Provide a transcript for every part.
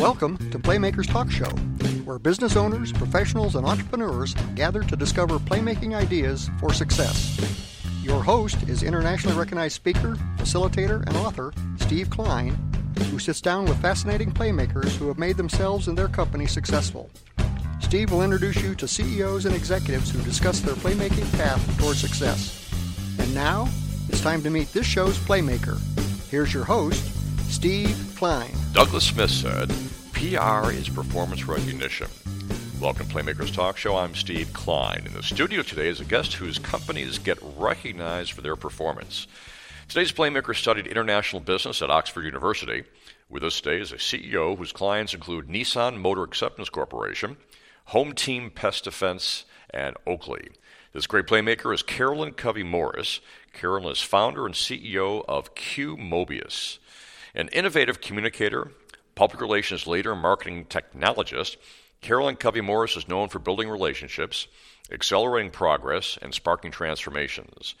Welcome to Playmakers Talk Show, where business owners, professionals, and entrepreneurs gather to discover playmaking ideas for success. Your host is internationally recognized speaker, facilitator, and author Steve Klein, who sits down with fascinating playmakers who have made themselves and their company successful. Steve will introduce you to CEOs and executives who discuss their playmaking path toward success. And now, it's time to meet this show's playmaker. Here's your host, Steve Klein. Douglas Smith said, PR is performance recognition. Welcome to Playmakers Talk Show. I'm Steve Klein. In the studio today is a guest whose companies get recognized for their performance. Today's Playmaker studied international business at Oxford University. With us today is a CEO whose clients include Nissan Motor Acceptance Corporation, Home Team Pest Defense, and Oakley. This great playmaker is Carolyn Covey Morris. Carolyn is founder and CEO of Q Mobius. An innovative communicator, public relations leader, and marketing technologist, Carolyn Covey Morris is known for building relationships, accelerating progress, and sparking transformations.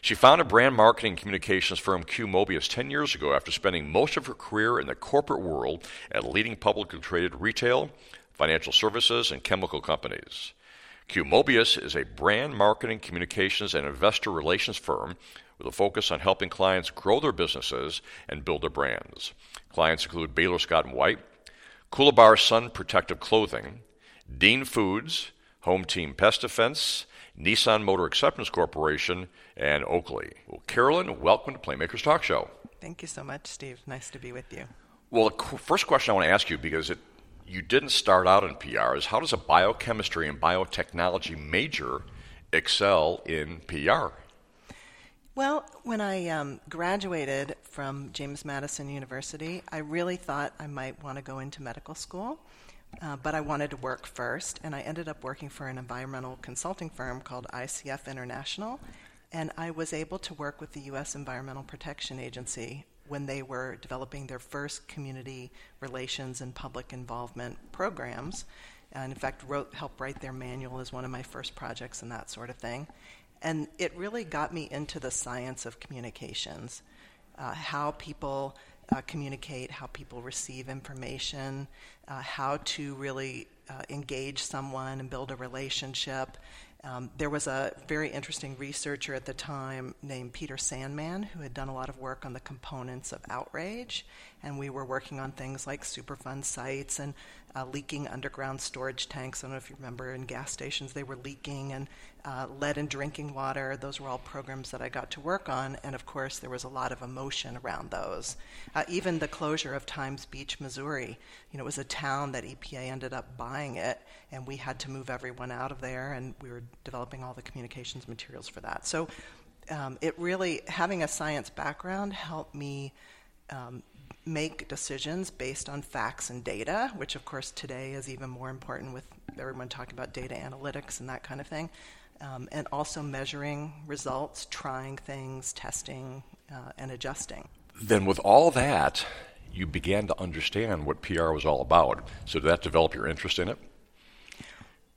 She founded brand marketing communications firm Q Mobius 10 years ago after spending most of her career in the corporate world at leading publicly traded retail, financial services, and chemical companies. Q Mobius is a brand marketing communications and investor relations firm with a focus on helping clients grow their businesses and build their brands. Clients include Baylor Scott and White, Coolibar Sun Protective Clothing, Dean Foods, Home Team Pest Defense, Nissan Motor Acceptance Corporation, and Oakley. Well, Carolyn, welcome to Playmakers Talk Show. Thank you so much, Steve. Nice to be with you. Well, the first question I want to ask you, because it, you didn't start out in PR, is how does a biochemistry and biotechnology major excel in PR? Well, when I um, graduated from James Madison University, I really thought I might want to go into medical school, uh, but I wanted to work first, and I ended up working for an environmental consulting firm called ICF International, and I was able to work with the U.S. Environmental Protection Agency when they were developing their first community relations and public involvement programs. And in fact, wrote, helped write their manual as one of my first projects and that sort of thing. And it really got me into the science of communications, uh, how people uh, communicate, how people receive information, uh, how to really uh, engage someone and build a relationship. Um, there was a very interesting researcher at the time named Peter Sandman who had done a lot of work on the components of outrage, and we were working on things like Superfund sites and uh, leaking underground storage tanks. I don't know if you remember in gas stations they were leaking, and uh, lead in drinking water. Those were all programs that I got to work on, and of course, there was a lot of emotion around those. Uh, even the closure of Times Beach, Missouri, you know, it was a town that EPA ended up buying it, and we had to move everyone out of there, and we were developing all the communications materials for that. So, um, it really having a science background helped me. Um, make decisions based on facts and data, which of course today is even more important with everyone talking about data analytics and that kind of thing um, and also measuring results, trying things, testing, uh, and adjusting. Then, with all that, you began to understand what PR was all about. So, did that develop your interest in it?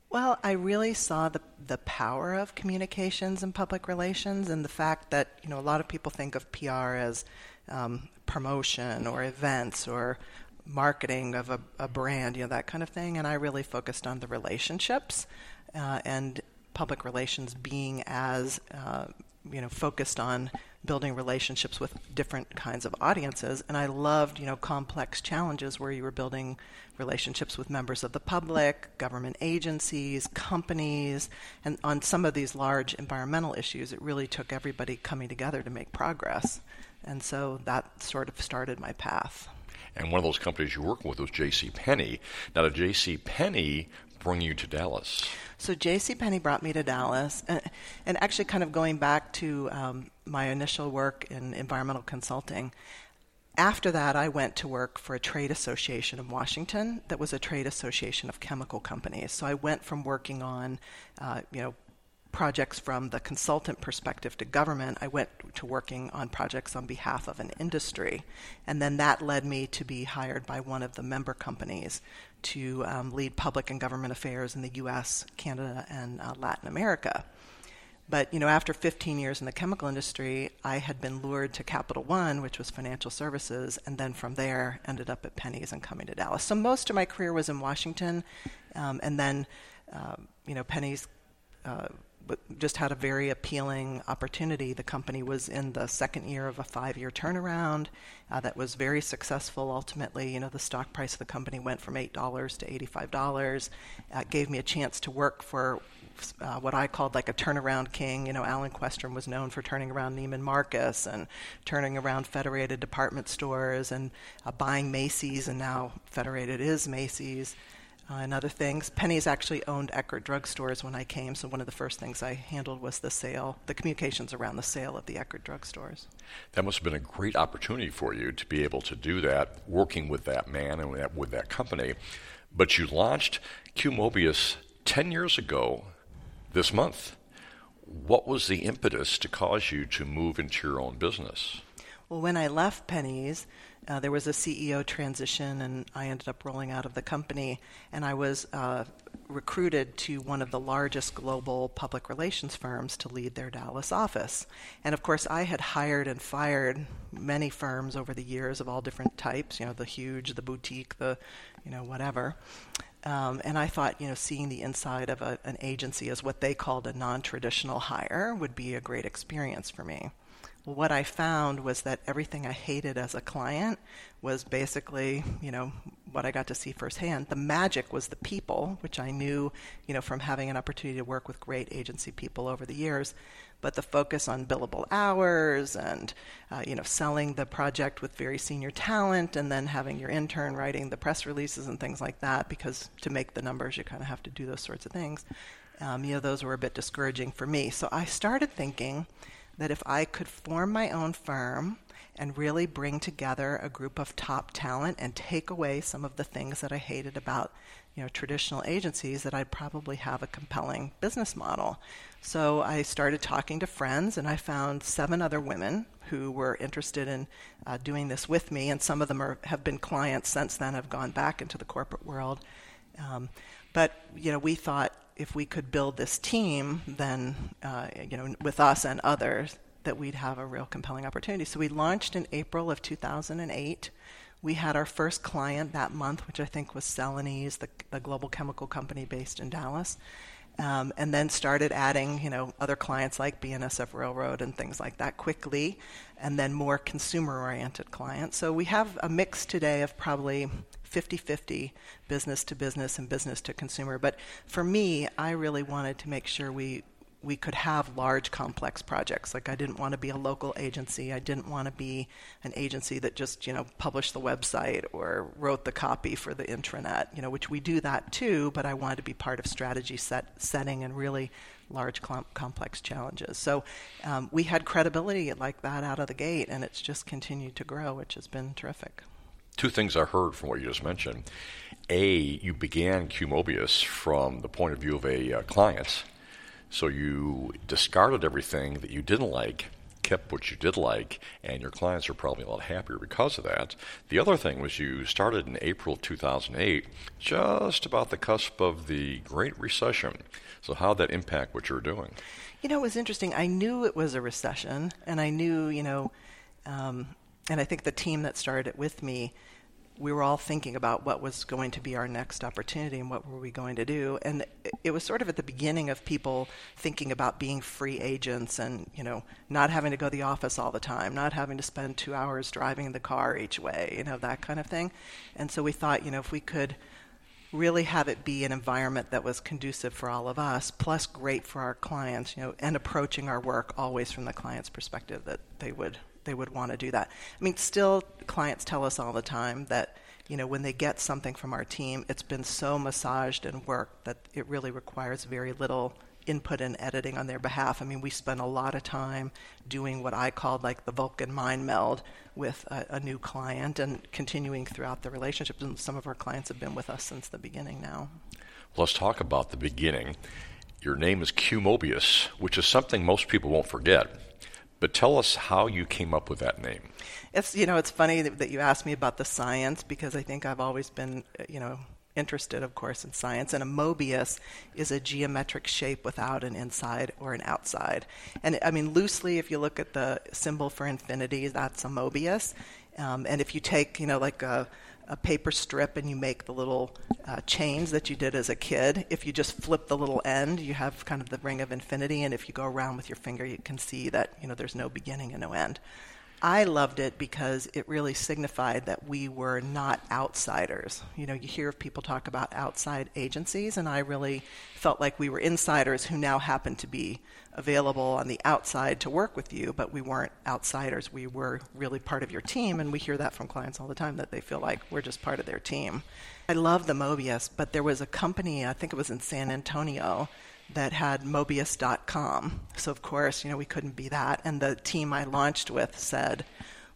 Well, I really saw the the power of communications and public relations, and the fact that you know a lot of people think of PR as um, promotion or events or marketing of a, a, brand, you know that kind of thing. And I really focused on the relationships uh, and public relations being as uh, you know focused on building relationships with different kinds of audiences. And i loved you know complex challenges where you were building relationships with members of the public government agencies companies. And on some of these large environmental issues it really took everybody coming together to make progress and so that sort of started my path and one of those companies you work with was J.C. Penney. Now, did J.C. Penney bring you to Dallas? So J.C. Penney brought me to Dallas, and, and, actually, kind of going back to um, my initial work in environmental consulting. After that, I went to work for a trade association in Washington that was a trade association of chemical companies. So I went from working on, uh, you know, projects from the consultant perspective to government, I went to working on projects on behalf of an industry. And then that led me to be hired by one of the member companies to um, lead public and government affairs in the US, Canada, and uh, Latin America. But you know, after 15 years in the chemical industry, I had been lured to Capital One, which was financial services, and then from there ended up at Penney's and coming to Dallas. So most of my career was in Washington, um, and then uh, you know, Penney's. Uh, just had a very appealing opportunity. The company was in the second year of a five year turnaround uh, that was very successful ultimately. You know, the stock price of the company went from $8 to $85. Uh, gave me a chance to work for uh, what I called like a turnaround king. You know, Allen Questrom was known for turning around Neiman Marcus and turning around Federated department stores and uh, buying Macy's, and now Federated is Macy's uh, and other things. Penney's actually owned Eckerd drugstores when I came, so one of the first things I handled was the sale, the communications around the sale of the Eckerd drugstores. That must have been a great opportunity for you to be able to do that, working with that man and with that, with that company. But you launched Q Mobius 10 years ago this month. What was the impetus to cause you to move into your own business? Well, when I left Penney's, uh, there was a CEO transition, and I ended up rolling out of the company. And I was uh, recruited to one of the largest global public relations firms to lead their Dallas office. And of course, I had hired and fired many firms over the years of all different types. You know, the huge, the boutique, the you know whatever. Um, and I thought, you know, seeing the inside of a, an agency as what they called a non-traditional hire would be a great experience for me what I found was that everything I hated as a client was basically, you know, what I got to see firsthand. The magic was the people, which I knew, you know, from having an opportunity to work with great agency people over the years. But the focus on billable hours and, uh, you know, selling the project with very senior talent and then having your intern writing the press releases and things like that, because to make the numbers, you kind of have to do those sorts of things. Um, you know, those were a bit discouraging for me. So I started thinking, that if I could form my own firm and really bring together a group of top talent and take away some of the things that I hated about you know traditional agencies that I'd probably have a compelling business model. So I started talking to friends and I found seven other women who were interested in uh, doing this with me and some of them are, have been clients since then have gone back into the corporate world. Um, but you know we thought if we could build this team, then uh, you know, with us and others, that we'd have a real compelling opportunity. So we launched in April of 2008. We had our first client that month, which I think was Celanese, the, the global chemical company based in Dallas. Um, and then started adding, you know, other clients like BNSF Railroad and things like that quickly, and then more consumer-oriented clients. So we have a mix today of probably 50 50 business to business and business to consumer. But for me, I really wanted to make sure we we could have large complex projects like i didn't want to be a local agency i didn't want to be an agency that just you know published the website or wrote the copy for the intranet you know which we do that too but i wanted to be part of strategy set, setting and really large complex challenges so um, we had credibility like that out of the gate and it's just continued to grow which has been terrific two things I heard from what you just mentioned. A, you began Q Mobius from the point of view of a uh, client. So you discarded everything that you didn't like, kept what you did like, and your clients are probably a lot happier because of that. The other thing was you started in April 2008, just about the cusp of the Great Recession. So how did that impact what you're doing? You know, it was interesting. I knew it was a recession, and I knew, you know, um, and I think the team that started it with me we were all thinking about what was going to be our next opportunity and what were we going to do. And it was sort of at the beginning of people thinking about being free agents and you know not having to go to the office all the time not having to spend 2 hours driving the car each way you know that kind of thing. And so we thought you know if we could really have it be an environment that was conducive for all of us plus great for our clients you know and approaching our work always from the client's perspective that they would they would want to do that. I mean, still, clients tell us all the time that you know when they get something from our team, it's been so massaged and worked that it really requires very little input and editing on their behalf. I mean, we spend a lot of time doing what I called like the Vulcan mind meld with a, a, new client and continuing throughout the relationship. And some of our clients have been with us since the beginning now. Let's talk about the beginning. Your name is Q Mobius, which is something most people won't forget. But tell us how you came up with that name. It's you know it's funny that, that you asked me about the science because I think I've always been you know interested, of course, in science. And a Mobius is a geometric shape without an inside or an outside. And I mean, loosely, if you look at the symbol for infinity, that's a Mobius. Um, and if you take, you know, like a a paper strip and you make the little uh, chains that you did as a kid. If you just flip the little end, you have kind of the ring of infinity, and if you go around with your finger, you can see that you know there's no beginning and no end. I loved it because it really signified that we were not outsiders. You know, you hear people talk about outside agencies, and I really felt like we were insiders who now happened to be available on the outside to work with you, but we weren't outsiders. We were really part of your team, and we hear that from clients all the time that they feel like we're just part of their team. I love the Mobius, but there was a company, I think it was in San Antonio, that had Mobius.com. So, of course, you know, we couldn't be that. And the team I launched with said,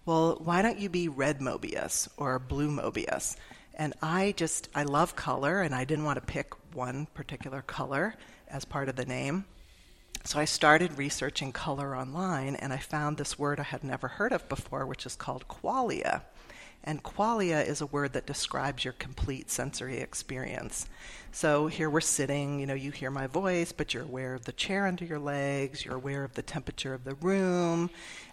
well, why don't you be red Mobius or blue Mobius? And I just, I love color, and I didn't want to pick one particular color as part of the name. So I started researching color online, and I found this word I had never heard of before, which is called qualia. And qualia is a word that describes your complete sensory experience. So here we're sitting, you know, you hear my voice, but you're aware of the chair under your legs, you're aware of the temperature of the room,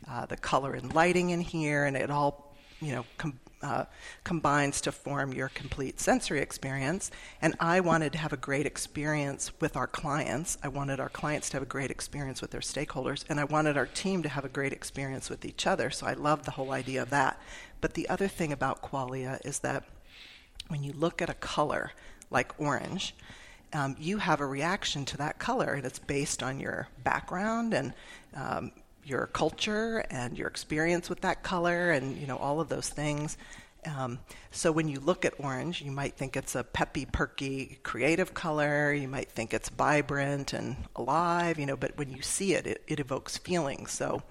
uh, the color and lighting in here, and it all, you know, com- uh, combines to form your complete sensory experience. And I wanted to have a great experience with our clients. I wanted our clients to have a great experience with their stakeholders, and I wanted our team to have a great experience with each other. So I love the whole idea of that. But the other thing about qualia is that when you look at a color like orange, um, you have a reaction to that color, and it's based on your background and um, your culture and your experience with that color, and you know all of those things. Um, so when you look at orange, you might think it's a peppy, perky, creative color. You might think it's vibrant and alive, you know. But when you see it, it, it evokes feelings. So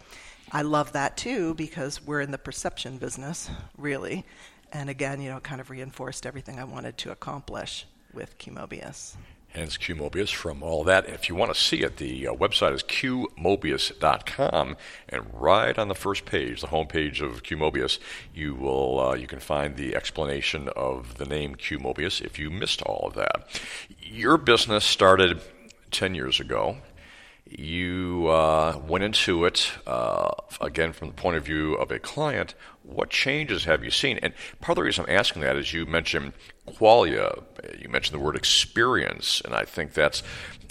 I love that too because we're in the perception business, really. And again, you know, kind of reinforced everything I wanted to accomplish with QMobius. Hence QMobius from all that. If you want to see it, the uh, website is qmobius.com, and right on the first page, the homepage of QMobius, you will uh, you can find the explanation of the name QMobius. If you missed all of that, your business started ten years ago you uh, went into it uh, again from the point of view of a client. What changes have you seen? And part of the reason I'm asking that is you mentioned qualia, you mentioned the word experience, and I think that's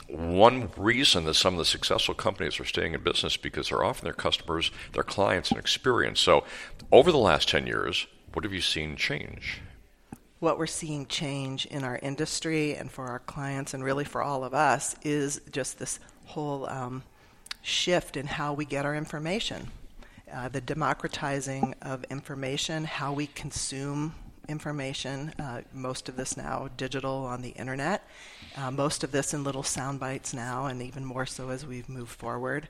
one reason that some of the successful companies are staying in business because they're offering their customers, their clients, an experience. So, over the last 10 years, what have you seen change? What we're seeing change in our industry and for our clients, and really for all of us, is just this whole um, shift in how we get our information, uh, the democratizing of information, how we consume information. Uh, most of this now digital on the internet. Uh, most of this in little sound bites now, and even more so as we've moved forward.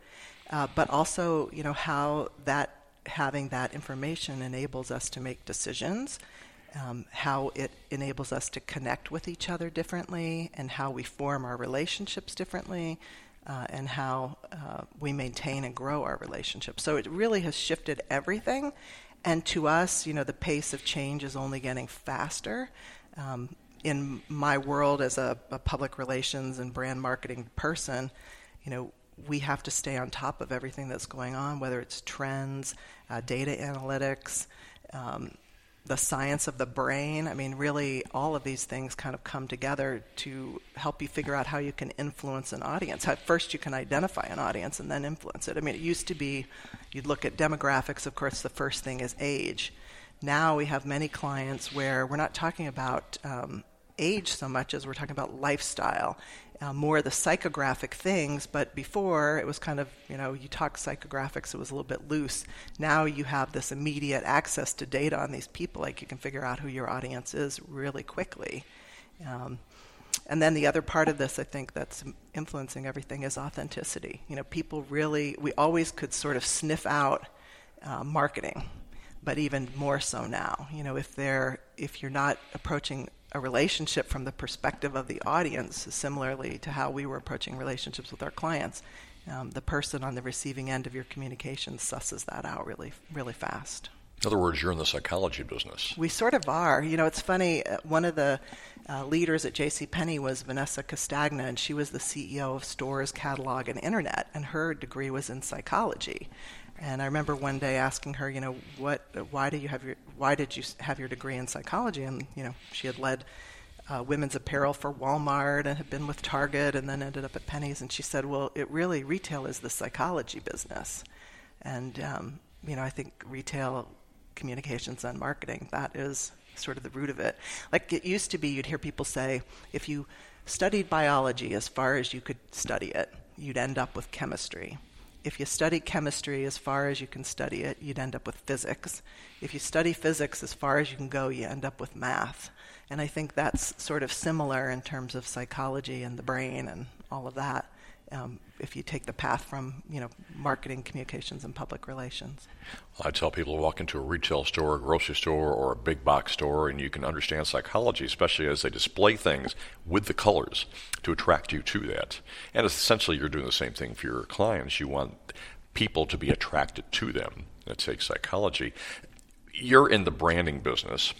Uh, but also, you know, how that having that information enables us to make decisions. Um, how it enables us to connect with each other differently and how we form our relationships differently uh, and how uh, we maintain and grow our relationships. So it really has shifted everything. And to us, you know, the pace of change is only getting faster. Um, in my world as a, a, public relations and brand marketing person, you know, we have to stay on top of everything that's going on, whether it's trends, uh, data analytics, um, the science of the brain. I mean, really, all of these things kind of come together to help you figure out how you can influence an audience. How first you can identify an audience and then influence it. I mean, it used to be you'd look at demographics, of course, the first thing is age. Now we have many clients where we're not talking about um, age so much as we're talking about lifestyle uh, more the psychographic things, but before it was kind of, you know, you talk psychographics, it was a little bit loose. Now you have this immediate access to data on these people, like you can figure out who your audience is really quickly. Um, and then the other part of this, I think, that's influencing everything is authenticity. You know, people really, we always could sort of sniff out uh, marketing, but even more so now. You know, if they're, if you're not approaching a relationship from the perspective of the audience, similarly to how we were approaching relationships with our clients. Um, the person on the receiving end of your communication susses that out really, really fast. In other words, you're in the psychology business. We sort of are. You know, it's funny. Uh, one of the uh, leaders at J.C. Penney was Vanessa Castagna, and she was the CEO of Stores, Catalog, and Internet, and her degree was in psychology. And I remember one day asking her, you know, what, why do you have your, why did you have your degree in psychology? And you know, she had led uh, women's apparel for Walmart and had been with Target, and then ended up at Penney's. And she said, well, it really retail is the psychology business, and um, you know, I think retail communications and marketing that is sort of the root of it. Like it used to be, you'd hear people say, if you studied biology as far as you could study it, you'd end up with chemistry. If you study chemistry as far as you can study it, you'd end up with physics. If you study physics as far as you can go, you end up with math. And I think that's sort of similar in terms of psychology and the brain and all of that um, if you take the path from you know marketing, communications, and public relations. I tell people to walk into a retail store, a grocery store, or a big box store, and you can understand psychology, especially as they display things with the colors to attract you to that. And essentially, you're doing the same thing for your clients. You want people to be attracted to them. That takes psychology. You're in the branding business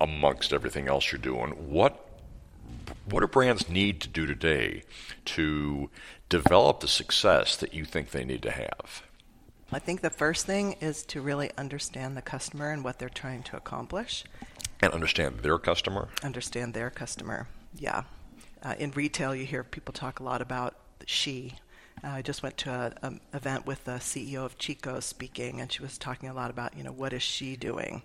amongst everything else you're doing. What what do brands need to do today to develop the success that you think they need to have? I think the first thing is to really understand the customer and what they're trying to accomplish. And understand their customer? Understand their customer, yeah. Uh, in retail, you hear people talk a lot about she. Uh, I just went to an event with the CEO of Chico speaking, and she was talking a lot about, you know, what is she doing?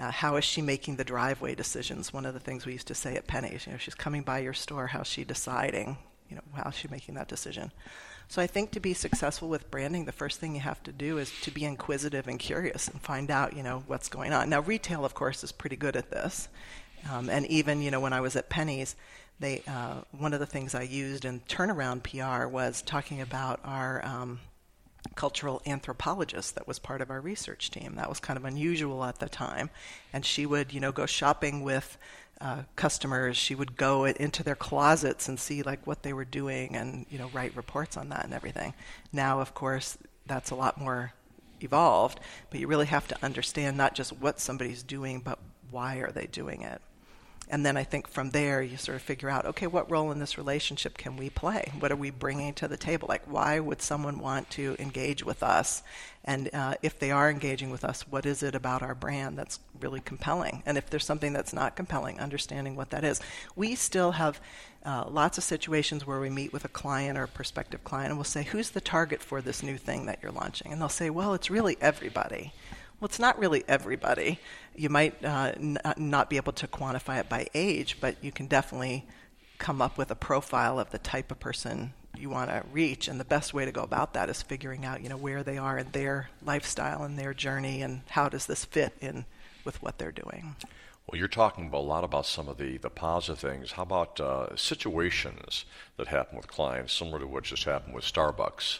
Uh, how is she making the driveway decisions? One of the things we used to say at Penney's, you know, she's coming by your store, how's she deciding? You know, how's she making that decision? So I think to be successful with branding, the first thing you have to do is to be inquisitive and curious and find out, you know, what's going on. Now, retail, of course, is pretty good at this. Um, and even, you know, when I was at Penney's, they uh, one of the things I used in turnaround PR was talking about our um, cultural anthropologist that was part of our research team. That was kind of unusual at the time. And she would, you know, go shopping with uh, customers. She would go into their closets and see like what they were doing and, you know, write reports on that and everything. Now, of course, that's a lot more evolved, but you really have to understand not just what somebody's doing, but why are they doing it. And then I think from there, you sort of figure out, okay, what role in this relationship can we play? What are we bringing to the table? Like, why would someone want to engage with us? And uh, if they are engaging with us, what is it about our brand that's really compelling? And if there's something that's not compelling, understanding what that is. We still have uh, lots of situations where we meet with a client or a prospective client and we'll say, who's the target for this new thing that you're launching? And they'll say, well, it's really everybody. Well, it's not really everybody. You might uh, n- uh, not be able to quantify it by age, but you can definitely come up with a profile of the type of person you want to reach and the best way to go about that is figuring out you know where they are in their lifestyle and their journey and how does this fit in with what they're doing well, you're talking a lot about some of the, the positive things. How about uh, situations that happen with clients, similar to what just happened with Starbucks?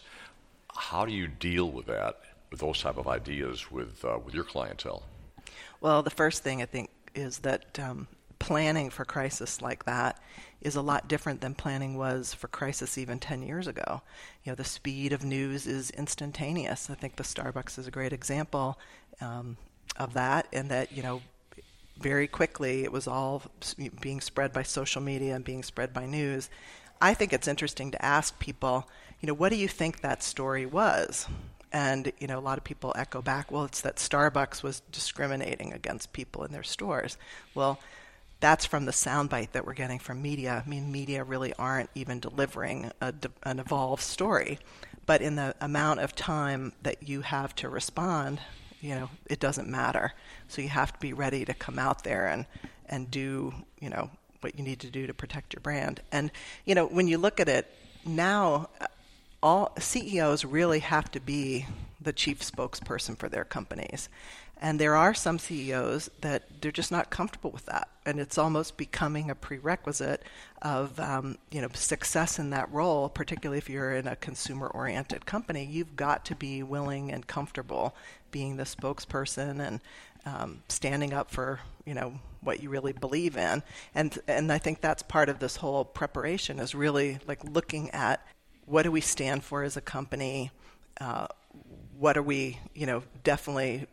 How do you deal with that those type of ideas with uh, with your clientele? Well, the first thing I think is that um, planning for crisis like that is a lot different than planning was for crisis even 10 years ago. You know, the speed of news is instantaneous. I think the Starbucks is a great example um, of that, and that you know very quickly it was all being spread by social media and being spread by news. I think it's interesting to ask people, you know, what do you think that story was? And you know, a lot of people echo back, well, it's that Starbucks was discriminating against people in their stores. Well, that's from the soundbite that we're getting from media. I mean, media really aren't even delivering a, an evolved story, but in the amount of time that you have to respond, you know, it doesn't matter. So you have to be ready to come out there and and do, you know, what you need to do to protect your brand. And you know, when you look at it now, all CEOs really have to be the chief spokesperson for their companies. And there are some CEOs that they're just not comfortable with that, and it's almost becoming a prerequisite of um, you know success in that role. Particularly if you're in a consumer-oriented company, you've got to be willing and comfortable being the spokesperson and um, standing up for you know what you really believe in. And and I think that's part of this whole preparation is really like looking at what do we stand for as a company? Uh, what are we, you know, definitely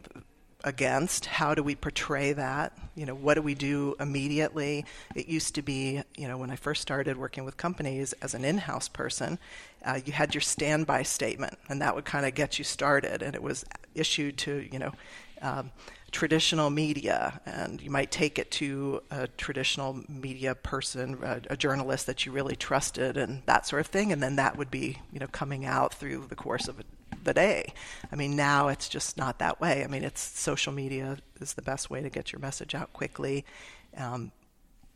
against? How do we portray that? You know, what do we do immediately? It used to be, you know, when I first started working with companies as an in-house person, uh, you had your standby statement, and that would kind of get you started, and it was issued to, you know. Um, traditional media, and you might take it to a traditional media person, a, a, journalist that you really trusted, and that sort of thing, and then that would be, you know, coming out through the course of the day. I mean, now it's just not that way. I mean, it's social media is the best way to get your message out quickly. Um,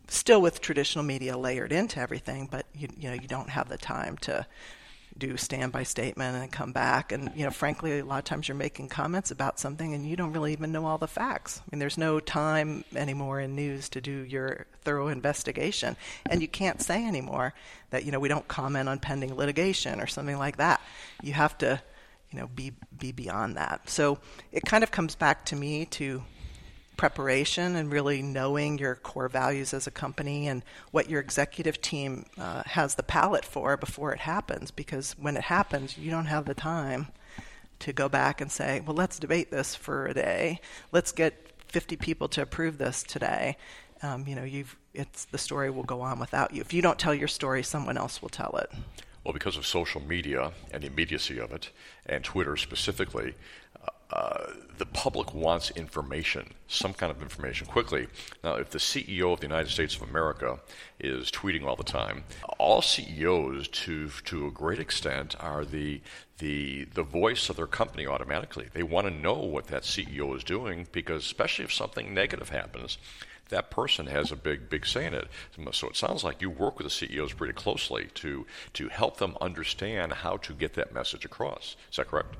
still with traditional media layered into everything, but you, you know, you don't have the time to do standby statement and come back. And you know, frankly, a lot of times you're making comments about something and you don't really even know all the facts. I mean, there's no time anymore in news to do your thorough investigation, and you can't say anymore that you know we don't comment on pending litigation or something like that. You have to, you know, be be beyond that. So it kind of comes back to me to preparation and really knowing your core values as a company and what your executive team uh, has the palate for before it happens. Because when it happens, you don't have the time to go back and say, well, let's debate this for a day. Let's get 50 people to approve this today. Um, you know, you've, it's, the story will go on without you. If you don't tell your story, someone else will tell it. Well, because of social media and the immediacy of it, and Twitter specifically, uh, the public wants information, some kind of information quickly. Now, if the CEO of the United States of America is tweeting all the time, all CEOs, to to a great extent, are the the the voice of their company automatically. They want to know what that CEO is doing because, especially if something negative happens, that person has a big, big say in it. So it sounds like you work with the CEOs pretty closely to to help them understand how to get that message across. Is that correct?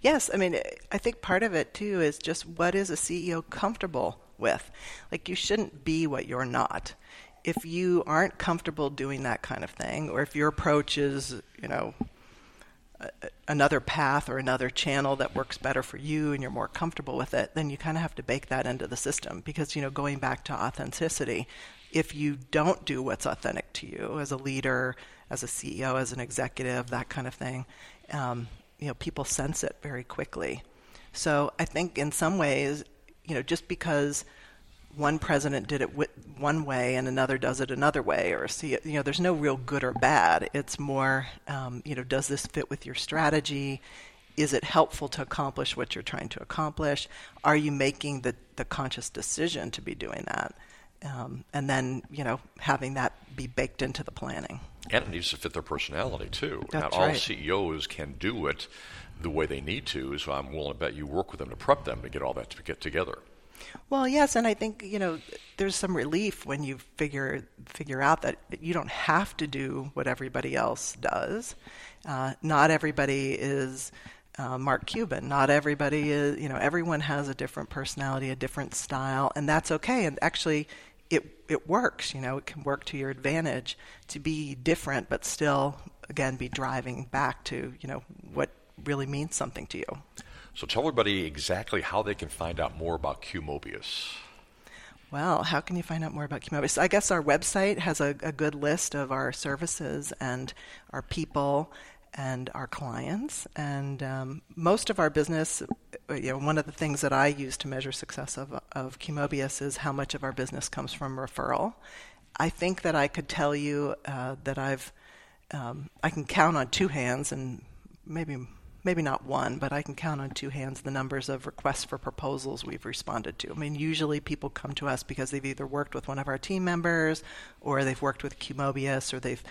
Yes, I mean, I think part of it too is just what is a CEO comfortable with? Like, you shouldn't be what you're not. If you aren't comfortable doing that kind of thing, or if your approach is, you know, another path or another channel that works better for you and you're more comfortable with it, then you kind of have to bake that into the system. Because, you know, going back to authenticity, if you don't do what's authentic to you as a leader, as a CEO, as an executive, that kind of thing, um, you know people sense it very quickly. So I think in some ways, you know, just because one president did it one way and another does it another way, or see it, you know, there's no real good or bad. It's more, um, you know, does this fit with your strategy? Is it helpful to accomplish what you're trying to accomplish? Are you making the, the conscious decision to be doing that? Um, and then, you know, having that be baked into the planning and it needs to fit their personality too. That's Not right. all CEOs can do it the way they need to, so I'm willing to bet you work with them to prep them to get all that to get together. Well, yes, and I think you know there's some relief when you figure figure out that you don't have to do what everybody else does. Uh, not everybody is uh, Mark Cuban. Not everybody is. You know, everyone has a different personality, a different style, and that's okay. And actually, it works. You know, it can work to your advantage to be different, but still, again, be driving back to you know what really means something to you. So tell everybody exactly how they can find out more about Q Mobius. Well, how can you find out more about Q Mobius? I guess our website has a, a good list of our services and our people and our clients. And um, most of our business, you know, one of the things that I use to measure success of, of Q Mobius is how much of our business comes from referral. I think that I could tell you uh, that I've, um, I can count on two hands and maybe maybe not one, but I can count on two hands the numbers of requests for proposals we've responded to. I mean, usually people come to us because they've either worked with one of our team members, or they've worked with Q Mobius, or they've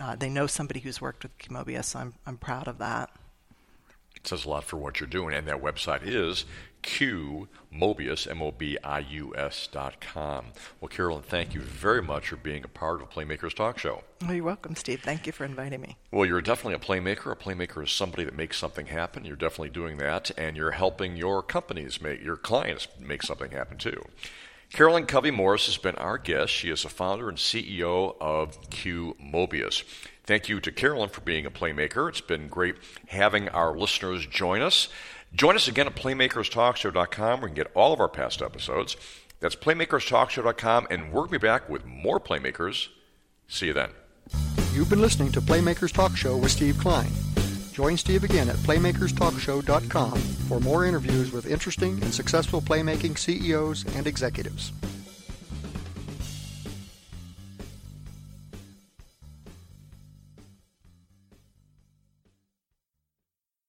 uh, they know somebody who's worked with Q Mobius. So I'm I'm proud of that. It says a lot for what you're doing, and that website is Q Mobius, M O B I U S dot com. Well, Carolyn, thank you very much for being a part of Playmakers Talk Show. Well, you're welcome, Steve. Thank you for inviting me. Well, you're definitely a playmaker. A playmaker is somebody that makes something happen. You're definitely doing that, and you're helping your companies make, your clients make something happen too. Carolyn Covey Morris has been our guest. She is a founder and CEO of Q Mobius. Thank you to Carolyn for being a playmaker. It's been great having our listeners join us. Join us again at playmakerstalkshow.com where you can get all of our past episodes. That's playmakerstalkshow.com, and we'll be back with more Playmakers. See you then. You've been listening to Playmakers Talk Show with Steve Klein. Join Steve again at playmakerstalkshow.com for more interviews with interesting and successful playmaking CEOs and executives.